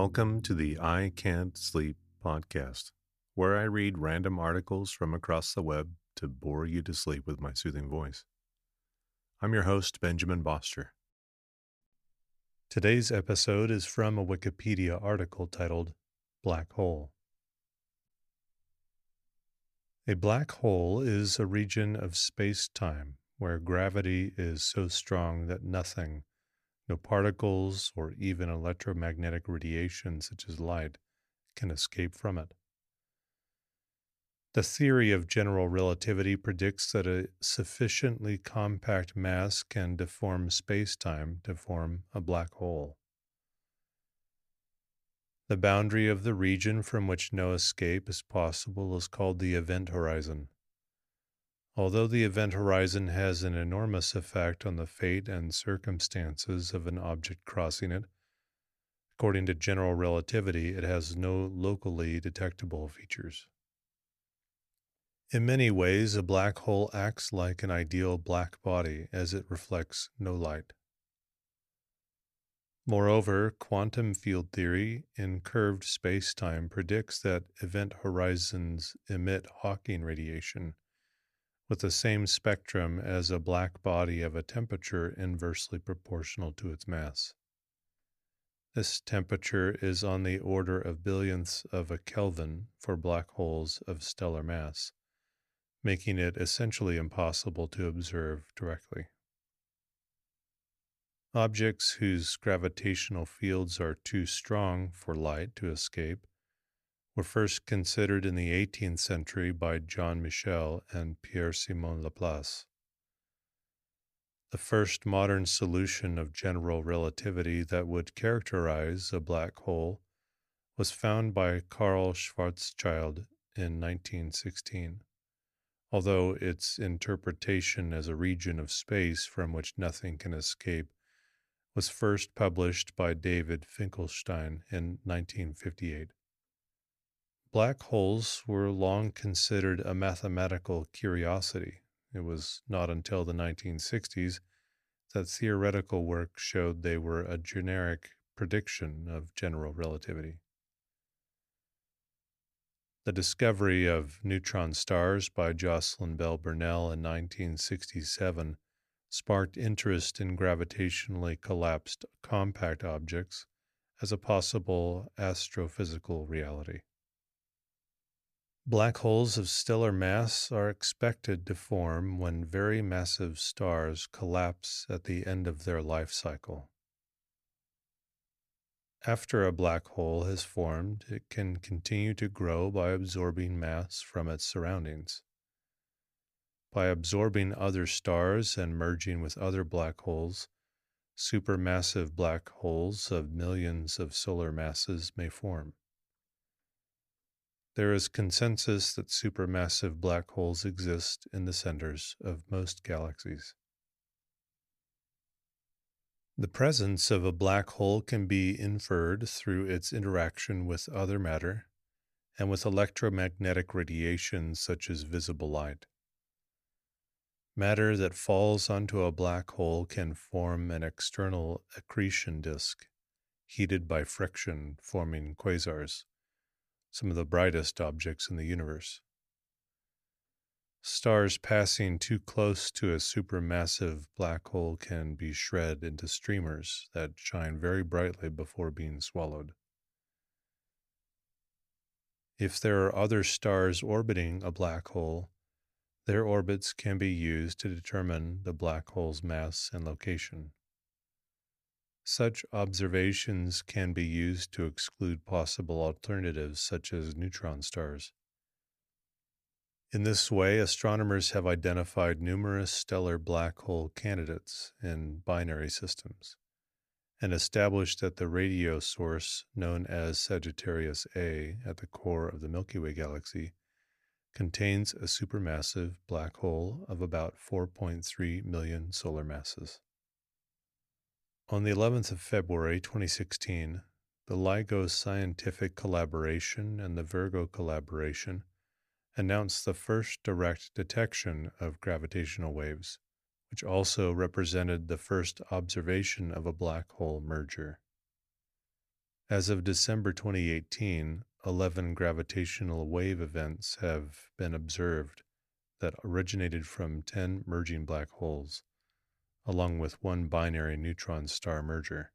Welcome to the I Can't Sleep podcast, where I read random articles from across the web to bore you to sleep with my soothing voice. I'm your host, Benjamin Boster. Today's episode is from a Wikipedia article titled Black Hole. A black hole is a region of space time where gravity is so strong that nothing no particles or even electromagnetic radiation, such as light, can escape from it. The theory of general relativity predicts that a sufficiently compact mass can deform spacetime to form a black hole. The boundary of the region from which no escape is possible is called the event horizon. Although the event horizon has an enormous effect on the fate and circumstances of an object crossing it, according to general relativity, it has no locally detectable features. In many ways, a black hole acts like an ideal black body as it reflects no light. Moreover, quantum field theory in curved spacetime predicts that event horizons emit Hawking radiation with the same spectrum as a black body of a temperature inversely proportional to its mass. This temperature is on the order of billionths of a Kelvin for black holes of stellar mass, making it essentially impossible to observe directly. Objects whose gravitational fields are too strong for light to escape were first considered in the 18th century by Jean Michell and Pierre Simon Laplace. The first modern solution of general relativity that would characterize a black hole was found by Karl Schwarzschild in 1916, although its interpretation as a region of space from which nothing can escape was first published by David Finkelstein in 1958. Black holes were long considered a mathematical curiosity. It was not until the 1960s that theoretical work showed they were a generic prediction of general relativity. The discovery of neutron stars by Jocelyn Bell Burnell in 1967 sparked interest in gravitationally collapsed compact objects as a possible astrophysical reality. Black holes of stellar mass are expected to form when very massive stars collapse at the end of their life cycle. After a black hole has formed, it can continue to grow by absorbing mass from its surroundings. By absorbing other stars and merging with other black holes, supermassive black holes of millions of solar masses may form. There is consensus that supermassive black holes exist in the centers of most galaxies. The presence of a black hole can be inferred through its interaction with other matter and with electromagnetic radiation such as visible light. Matter that falls onto a black hole can form an external accretion disk, heated by friction, forming quasars some of the brightest objects in the universe. Stars passing too close to a supermassive black hole can be shred into streamers that shine very brightly before being swallowed. If there are other stars orbiting a black hole, their orbits can be used to determine the black hole's mass and location. Such observations can be used to exclude possible alternatives such as neutron stars. In this way, astronomers have identified numerous stellar black hole candidates in binary systems and established that the radio source known as Sagittarius A at the core of the Milky Way galaxy contains a supermassive black hole of about 4.3 million solar masses. On the 11th of February 2016, the LIGO Scientific Collaboration and the Virgo Collaboration announced the first direct detection of gravitational waves, which also represented the first observation of a black hole merger. As of December 2018, 11 gravitational wave events have been observed that originated from 10 merging black holes, along with one binary neutron star merger.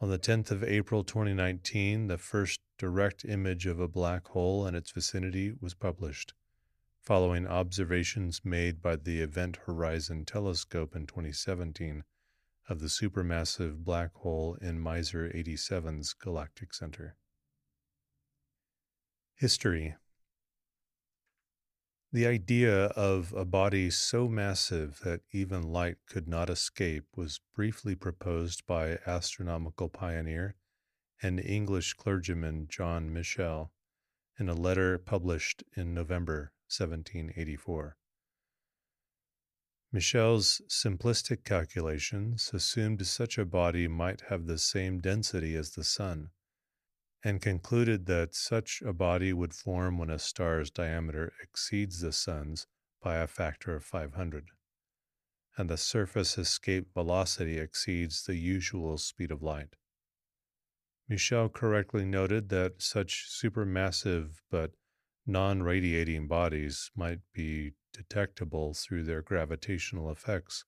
On the 10th of April 2019, the first direct image of a black hole and its vicinity was published, following observations made by the Event Horizon Telescope in 2017 of the supermassive black hole in Messier 87's galactic center. History the idea of a body so massive that even light could not escape was briefly proposed by astronomical pioneer and English clergyman John Michell in a letter published in November 1784. Michell's simplistic calculations assumed such a body might have the same density as the Sun, and concluded that such a body would form when a star's diameter exceeds the sun's by a factor of 500, and the surface escape velocity exceeds the usual speed of light. Michell correctly noted that such supermassive but non radiating bodies might be detectable through their gravitational effects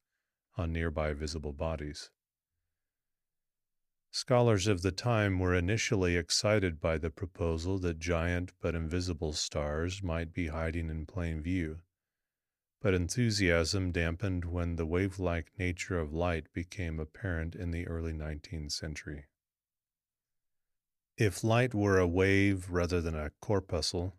on nearby visible bodies. Scholars of the time were initially excited by the proposal that giant but invisible stars might be hiding in plain view, but enthusiasm dampened when the wave like nature of light became apparent in the early 19th century. If light were a wave rather than a corpuscle,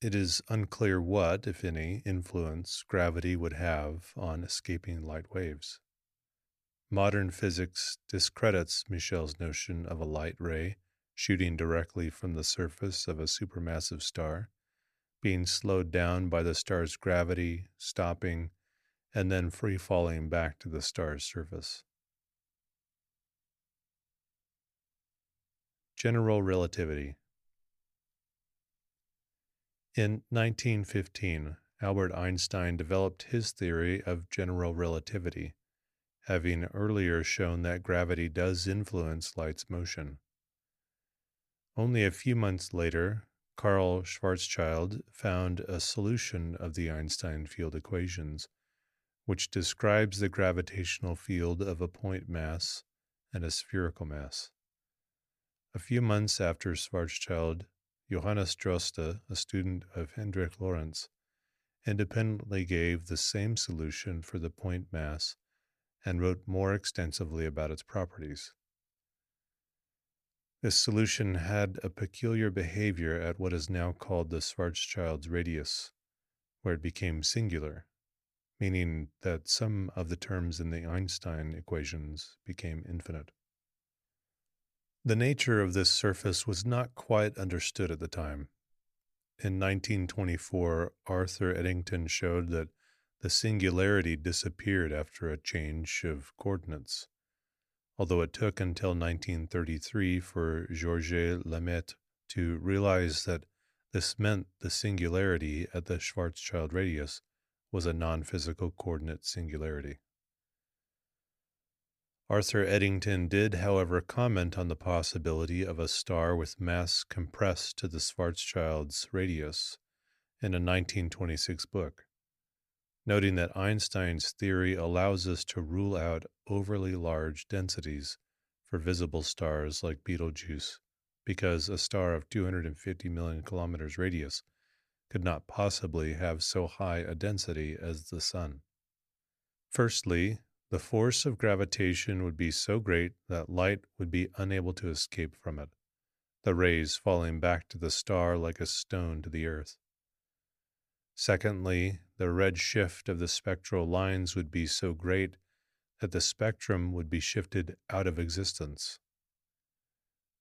it is unclear what, if any, influence gravity would have on escaping light waves. Modern physics discredits Michell's notion of a light ray shooting directly from the surface of a supermassive star, being slowed down by the star's gravity, stopping, and then free falling back to the star's surface. General Relativity In 1915, Albert Einstein developed his theory of general relativity having earlier shown that gravity does influence light's motion. Only a few months later, Karl Schwarzschild found a solution of the Einstein field equations, which describes the gravitational field of a point mass and a spherical mass. A few months after Schwarzschild, Johannes Droste, a student of Hendrik Lorentz, independently gave the same solution for the point mass and wrote more extensively about its properties. This solution had a peculiar behavior at what is now called the Schwarzschild's radius, where it became singular, meaning that some of the terms in the Einstein equations became infinite. The nature of this surface was not quite understood at the time. In 1924, Arthur Eddington showed that the singularity disappeared after a change of coordinates, although it took until 1933 for Georges Lemaitre to realize that this meant the singularity at the Schwarzschild radius was a non physical coordinate singularity. Arthur Eddington did, however, comment on the possibility of a star with mass compressed to the Schwarzschild's radius in a 1926 book noting that Einstein's theory allows us to rule out overly large densities for visible stars like Betelgeuse, because a star of 250 million kilometers radius could not possibly have so high a density as the Sun. Firstly, the force of gravitation would be so great that light would be unable to escape from it, the rays falling back to the star like a stone to the earth. Secondly, the red shift of the spectral lines would be so great that the spectrum would be shifted out of existence.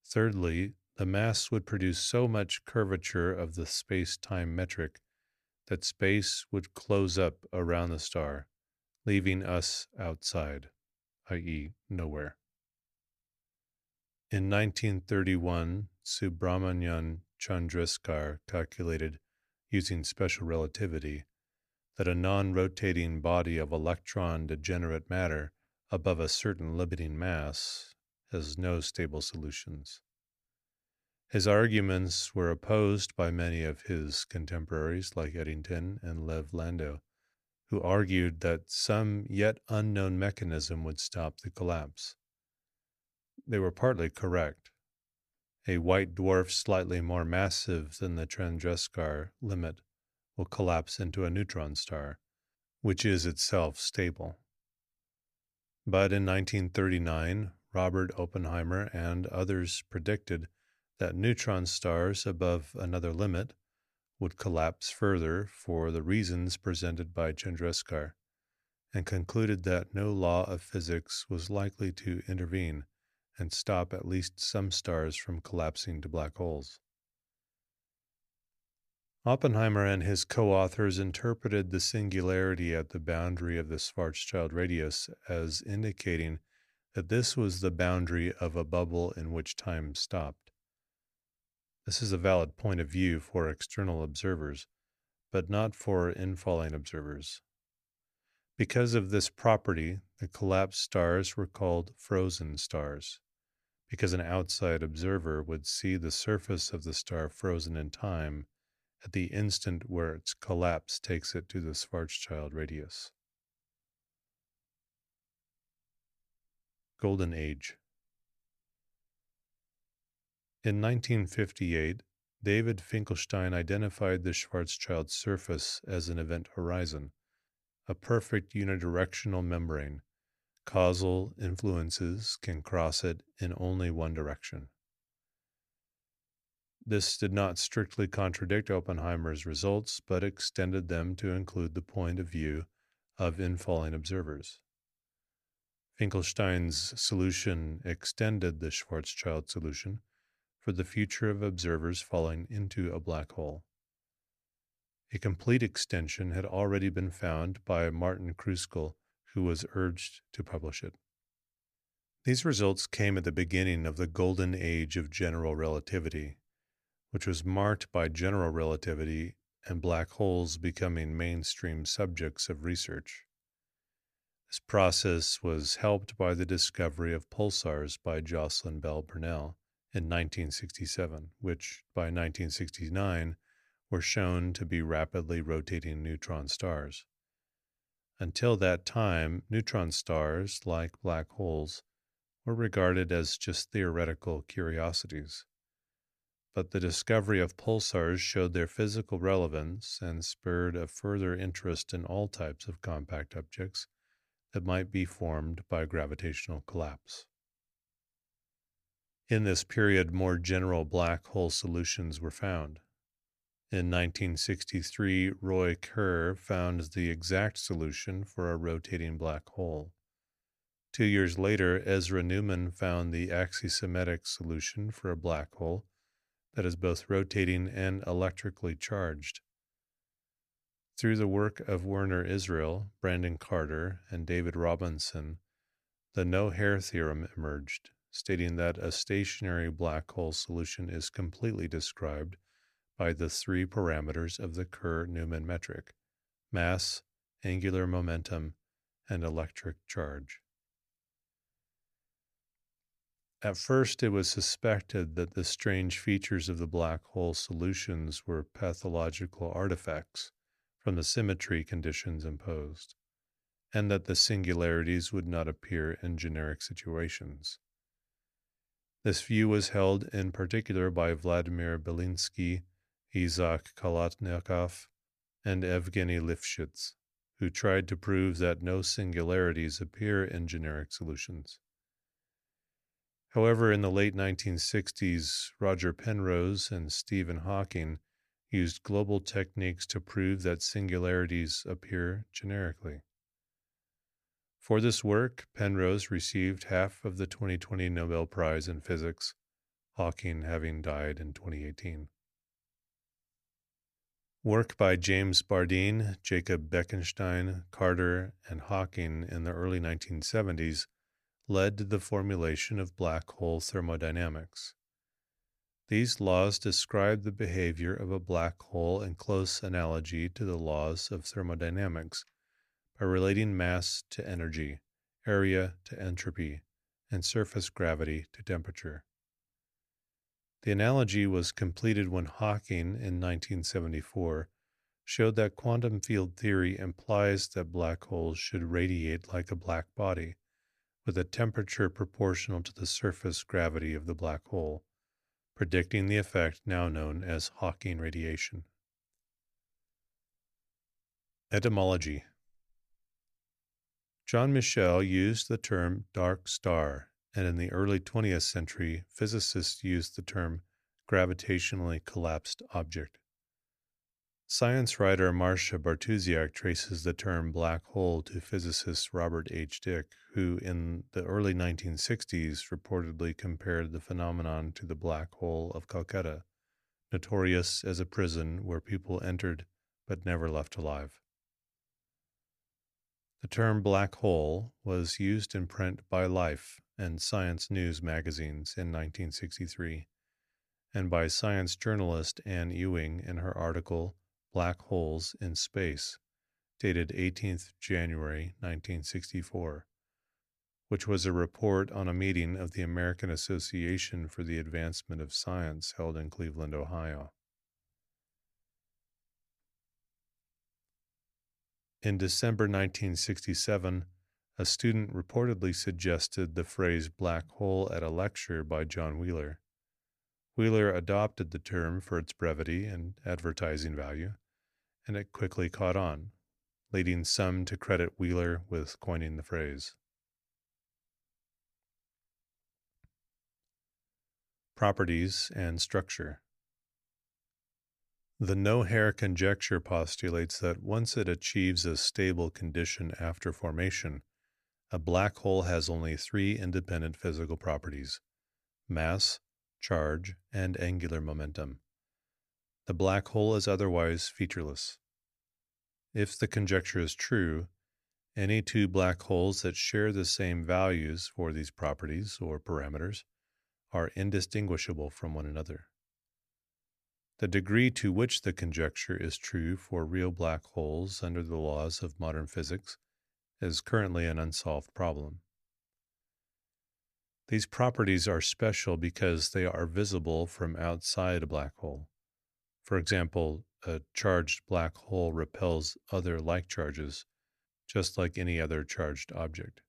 Thirdly, the mass would produce so much curvature of the space time metric that space would close up around the star, leaving us outside, i.e., nowhere. In 1931, Subrahmanyan Chandrasekhar calculated using special relativity, that a non rotating body of electron degenerate matter above a certain limiting mass, has no stable solutions. His arguments were opposed by many of his contemporaries like Eddington and Lev Landau, who argued that some yet unknown mechanism would stop the collapse. They were partly correct. A white dwarf slightly more massive than the Chandrasekhar limit will collapse into a neutron star, which is itself stable. But in 1939, Robert Oppenheimer and others predicted that neutron stars above another limit would collapse further for the reasons presented by Chandrasekhar, and concluded that no law of physics was likely to intervene and stop at least some stars from collapsing to black holes. Oppenheimer and his co authors interpreted the singularity at the boundary of the Schwarzschild radius as indicating that this was the boundary of a bubble in which time stopped. This is a valid point of view for external observers, but not for infalling observers. Because of this property, the collapsed stars were called frozen stars, because an outside observer would see the surface of the star frozen in time at the instant where its collapse takes it to the Schwarzschild radius. Golden Age In 1958, David Finkelstein identified the Schwarzschild surface as an event horizon, a perfect unidirectional membrane. Causal influences can cross it in only one direction. This did not strictly contradict Oppenheimer's results, but extended them to include the point of view of infalling observers. Finkelstein's solution extended the Schwarzschild solution for the future of observers falling into a black hole. A complete extension had already been found by Martin Kruskal, who was urged to publish it. These results came at the beginning of the golden age of general relativity, which was marked by general relativity and black holes becoming mainstream subjects of research. This process was helped by the discovery of pulsars by Jocelyn Bell Burnell in 1967, which by 1969 were shown to be rapidly rotating neutron stars. Until that time, neutron stars, like black holes, were regarded as just theoretical curiosities but the discovery of pulsars showed their physical relevance and spurred a further interest in all types of compact objects that might be formed by gravitational collapse. In this period, more general black hole solutions were found. In 1963, Roy Kerr found the exact solution for a rotating black hole. Two years later, Ezra Newman found the axisymmetric solution for a black hole that is both rotating and electrically charged. Through the work of Werner Israel, Brandon Carter, and David Robinson, the no hair theorem emerged, stating that a stationary black hole solution is completely described by the three parameters of the Kerr Newman metric mass, angular momentum, and electric charge. At first, it was suspected that the strange features of the black hole solutions were pathological artifacts from the symmetry conditions imposed, and that the singularities would not appear in generic situations. This view was held in particular by Vladimir Belinsky, Isaac Khalatnikov, and Evgeny Lifshitz, who tried to prove that no singularities appear in generic solutions. However, in the late 1960s, Roger Penrose and Stephen Hawking used global techniques to prove that singularities appear generically. For this work, Penrose received half of the 2020 Nobel Prize in Physics, Hawking having died in 2018. Work by James Bardeen, Jacob Bekenstein, Carter, and Hawking in the early 1970s led to the formulation of black hole thermodynamics. These laws describe the behavior of a black hole in close analogy to the laws of thermodynamics by relating mass to energy, area to entropy, and surface gravity to temperature. The analogy was completed when Hawking in 1974 showed that quantum field theory implies that black holes should radiate like a black body, with a temperature proportional to the surface gravity of the black hole, predicting the effect now known as Hawking radiation. Etymology John Michell used the term dark star, and in the early 20th century, physicists used the term gravitationally collapsed object. Science writer Marcia Bartusiak traces the term black hole to physicist Robert H. Dicke, who in the early 1960s reportedly compared the phenomenon to the black hole of Calcutta, notorious as a prison where people entered but never left alive. The term black hole was used in print by Life and Science News magazines in 1963, and by science journalist Anne Ewing in her article Black Holes in Space, dated 18th January 1964, which was a report on a meeting of the American Association for the Advancement of Science held in Cleveland, Ohio. In December 1967, a student reportedly suggested the phrase black hole at a lecture by John Wheeler. Wheeler adopted the term for its brevity and advertising value, and it quickly caught on, leading some to credit Wheeler with coining the phrase. Properties and structure. The no hair conjecture postulates that once it achieves a stable condition after formation, a black hole has only three independent physical properties mass, charge, and angular momentum. The black hole is otherwise featureless. If the conjecture is true, any two black holes that share the same values for these properties or parameters are indistinguishable from one another. The degree to which the conjecture is true for real black holes under the laws of modern physics is currently an unsolved problem. These properties are special because they are visible from outside a black hole. For example, a charged black hole repels other like charges, just like any other charged object.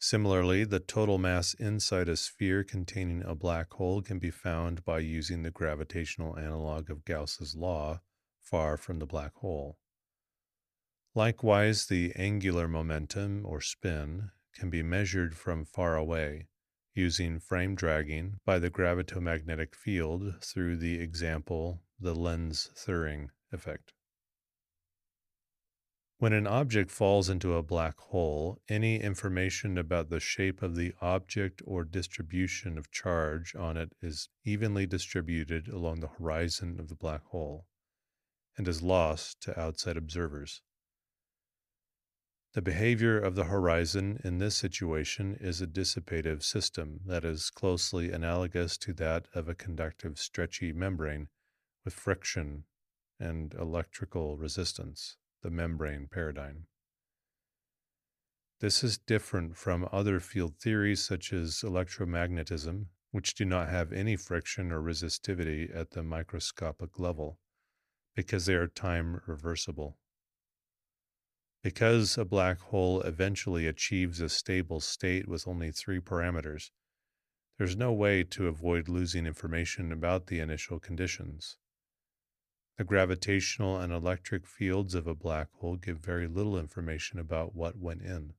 Similarly, the total mass inside a sphere containing a black hole can be found by using the gravitational analog of Gauss's law far from the black hole. Likewise, the angular momentum or spin can be measured from far away using frame dragging by the gravitomagnetic field through the example the Lense Thirring effect. When an object falls into a black hole, any information about the shape of the object or distribution of charge on it is evenly distributed along the horizon of the black hole and is lost to outside observers. The behavior of the horizon in this situation is a dissipative system that is closely analogous to that of a conductive stretchy membrane with friction and electrical resistance the membrane paradigm. This is different from other field theories such as electromagnetism, which do not have any friction or resistivity at the microscopic level because they are time reversible. Because a black hole eventually achieves a stable state with only three parameters, there's no way to avoid losing information about the initial conditions. The gravitational and electric fields of a black hole give very little information about what went in.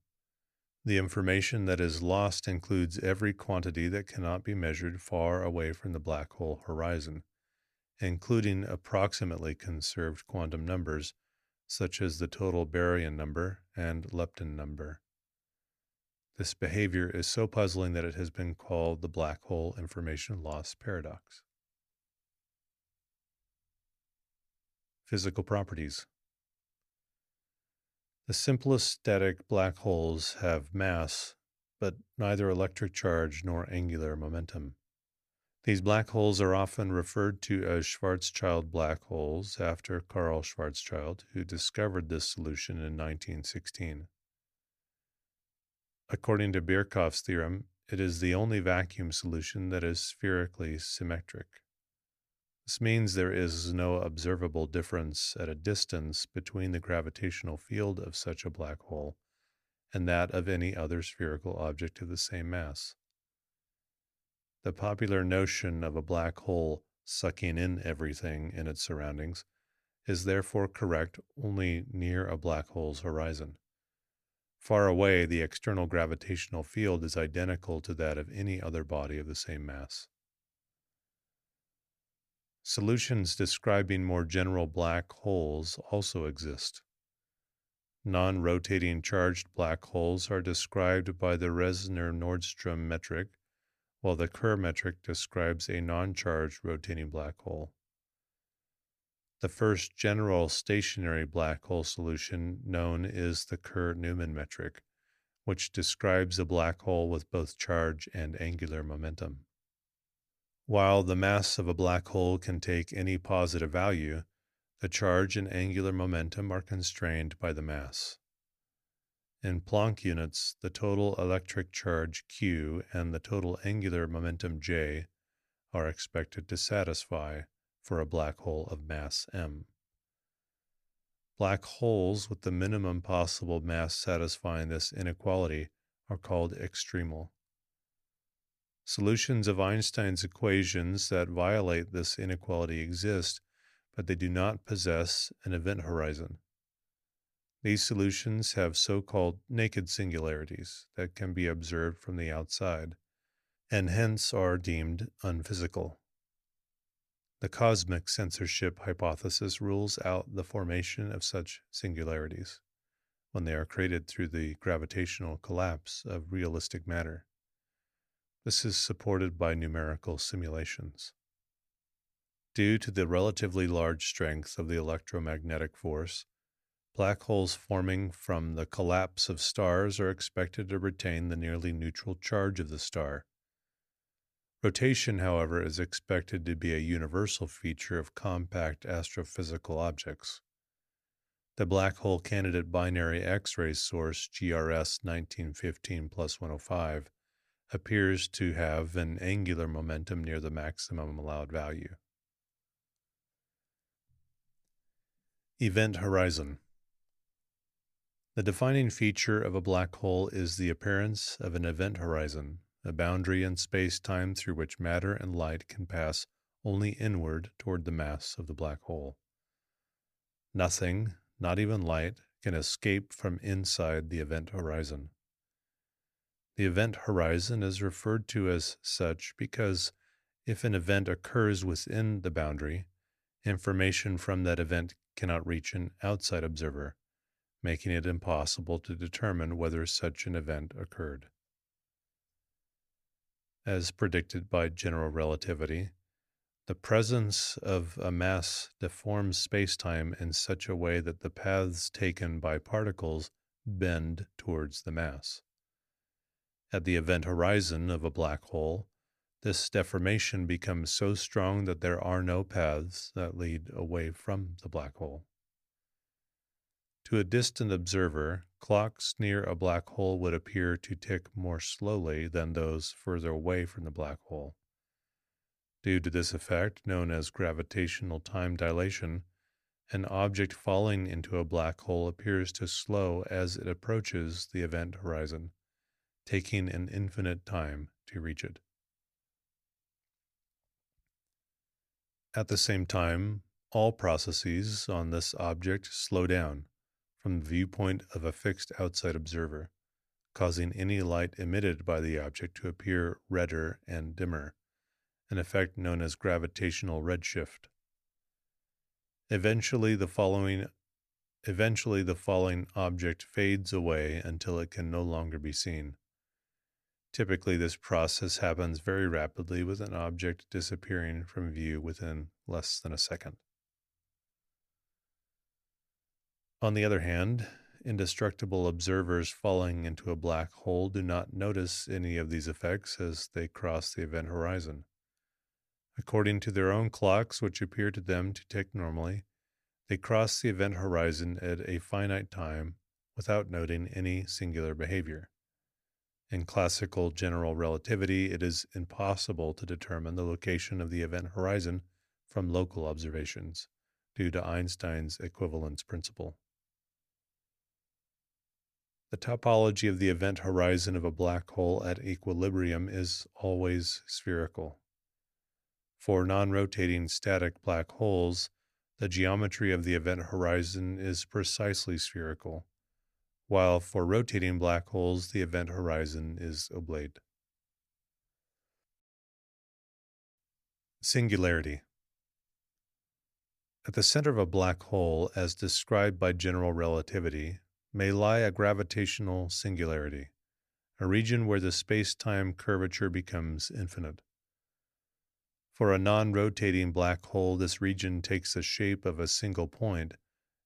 The information that is lost includes every quantity that cannot be measured far away from the black hole horizon, including approximately conserved quantum numbers such as the total baryon number and lepton number. This behavior is so puzzling that it has been called the black hole information loss paradox. Physical properties. The simplest static black holes have mass, but neither electric charge nor angular momentum. These black holes are often referred to as Schwarzschild black holes after Karl Schwarzschild, who discovered this solution in 1916. According to Birkhoff's theorem, it is the only vacuum solution that is spherically symmetric. This means there is no observable difference at a distance between the gravitational field of such a black hole and that of any other spherical object of the same mass. The popular notion of a black hole sucking in everything in its surroundings is therefore correct only near a black hole's horizon. Far away, the external gravitational field is identical to that of any other body of the same mass. Solutions describing more general black holes also exist. Non rotating charged black holes are described by the Reissner Nordstrom metric, while the Kerr metric describes a non charged rotating black hole. The first general stationary black hole solution known is the Kerr Newman metric, which describes a black hole with both charge and angular momentum. While the mass of a black hole can take any positive value, the charge and angular momentum are constrained by the mass. In Planck units, the total electric charge Q and the total angular momentum J are expected to satisfy for a black hole of mass m. Black holes with the minimum possible mass satisfying this inequality are called extremal. Solutions of Einstein's equations that violate this inequality exist, but they do not possess an event horizon. These solutions have so called naked singularities that can be observed from the outside, and hence are deemed unphysical. The cosmic censorship hypothesis rules out the formation of such singularities when they are created through the gravitational collapse of realistic matter. This is supported by numerical simulations. Due to the relatively large strength of the electromagnetic force, black holes forming from the collapse of stars are expected to retain the nearly neutral charge of the star Rotation, however, is expected to be a universal feature of compact astrophysical objects. The black hole candidate binary X ray source GRS 1915 plus 105 appears to have an angular momentum near the maximum allowed value. Event Horizon The defining feature of a black hole is the appearance of an event horizon, a boundary in space time through which matter and light can pass only inward toward the mass of the black hole. Nothing, not even light, can escape from inside the event horizon. The event horizon is referred to as such because if an event occurs within the boundary, information from that event cannot reach an outside observer, making it impossible to determine whether such an event occurred as predicted by general relativity, the presence of a mass deforms spacetime in such a way that the paths taken by particles bend towards the mass. At the event horizon of a black hole, this deformation becomes so strong that there are no paths that lead away from the black hole. To a distant observer, clocks near a black hole would appear to tick more slowly than those further away from the black hole. Due to this effect, known as gravitational time dilation, an object falling into a black hole appears to slow as it approaches the event horizon, taking an infinite time to reach it. At the same time, all processes on this object slow down from the viewpoint of a fixed outside observer, causing any light emitted by the object to appear redder and dimmer, an effect known as gravitational redshift. Eventually the following eventually the falling object fades away until it can no longer be seen. Typically this process happens very rapidly with an object disappearing from view within less than a second. On the other hand, indestructible observers falling into a black hole do not notice any of these effects as they cross the event horizon. According to their own clocks, which appear to them to tick normally, they cross the event horizon at a finite time without noting any singular behavior. In classical general relativity, it is impossible to determine the location of the event horizon from local observations due to Einstein's equivalence principle. The topology of the event horizon of a black hole at equilibrium is always spherical. For non rotating static black holes, the geometry of the event horizon is precisely spherical, while for rotating black holes, the event horizon is oblate. Singularity At the center of a black hole, as described by general relativity, may lie a gravitational singularity, a region where the space time curvature becomes infinite. For a non rotating black hole, this region takes the shape of a single point,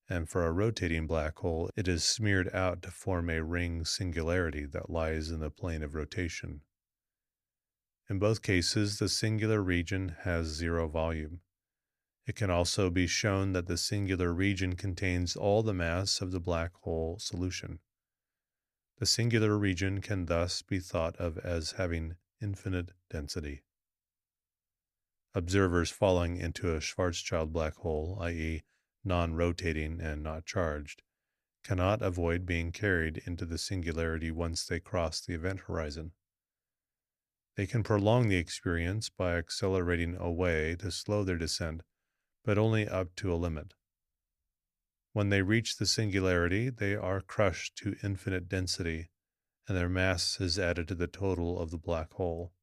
and for a rotating black hole, it is smeared out to form a ring singularity that lies in the plane of rotation. In both cases, the singular region has zero volume. It can also be shown that the singular region contains all the mass of the black hole solution. The singular region can thus be thought of as having infinite density. Observers falling into a Schwarzschild black hole, i.e., non rotating and not charged, cannot avoid being carried into the singularity once they cross the event horizon. They can prolong the experience by accelerating away to slow their descent but only up to a limit. When they reach the singularity, they are crushed to infinite density, and their mass is added to the total of the black hole.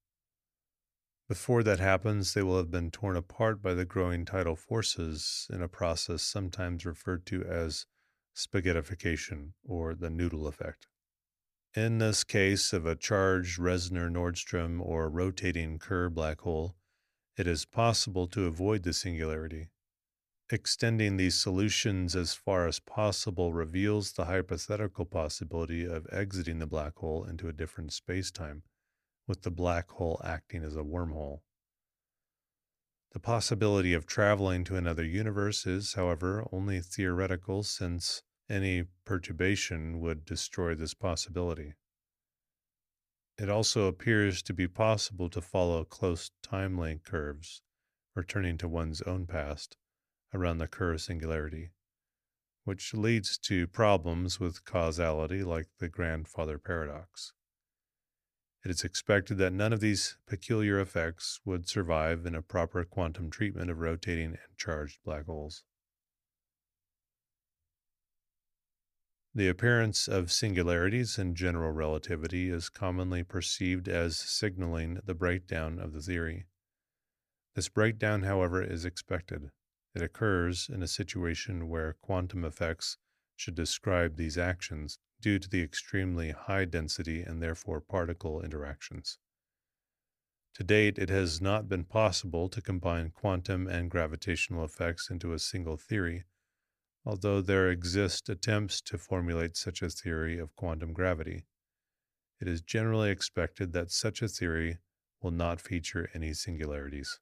Before that happens, they will have been torn apart by the growing tidal forces in a process sometimes referred to as spaghettification or the noodle effect. In this case of a charged Reissner Nordstrom or rotating Kerr black hole, it is possible to avoid the singularity. Extending these solutions as far as possible reveals the hypothetical possibility of exiting the black hole into a different spacetime, with the black hole acting as a wormhole. The possibility of traveling to another universe is, however, only theoretical since any perturbation would destroy this possibility. It also appears to be possible to follow close time length curves, returning to one's own past, around the Kerr singularity, which leads to problems with causality like the grandfather paradox. It is expected that none of these peculiar effects would survive in a proper quantum treatment of rotating and charged black holes. The appearance of singularities in general relativity is commonly perceived as signaling the breakdown of the theory. This breakdown, however, is expected. It occurs in a situation where quantum effects should describe these actions due to the extremely high density and therefore particle interactions. To date, it has not been possible to combine quantum and gravitational effects into a single theory although there exist attempts to formulate such a theory of quantum gravity. It is generally expected that such a theory will not feature any singularities.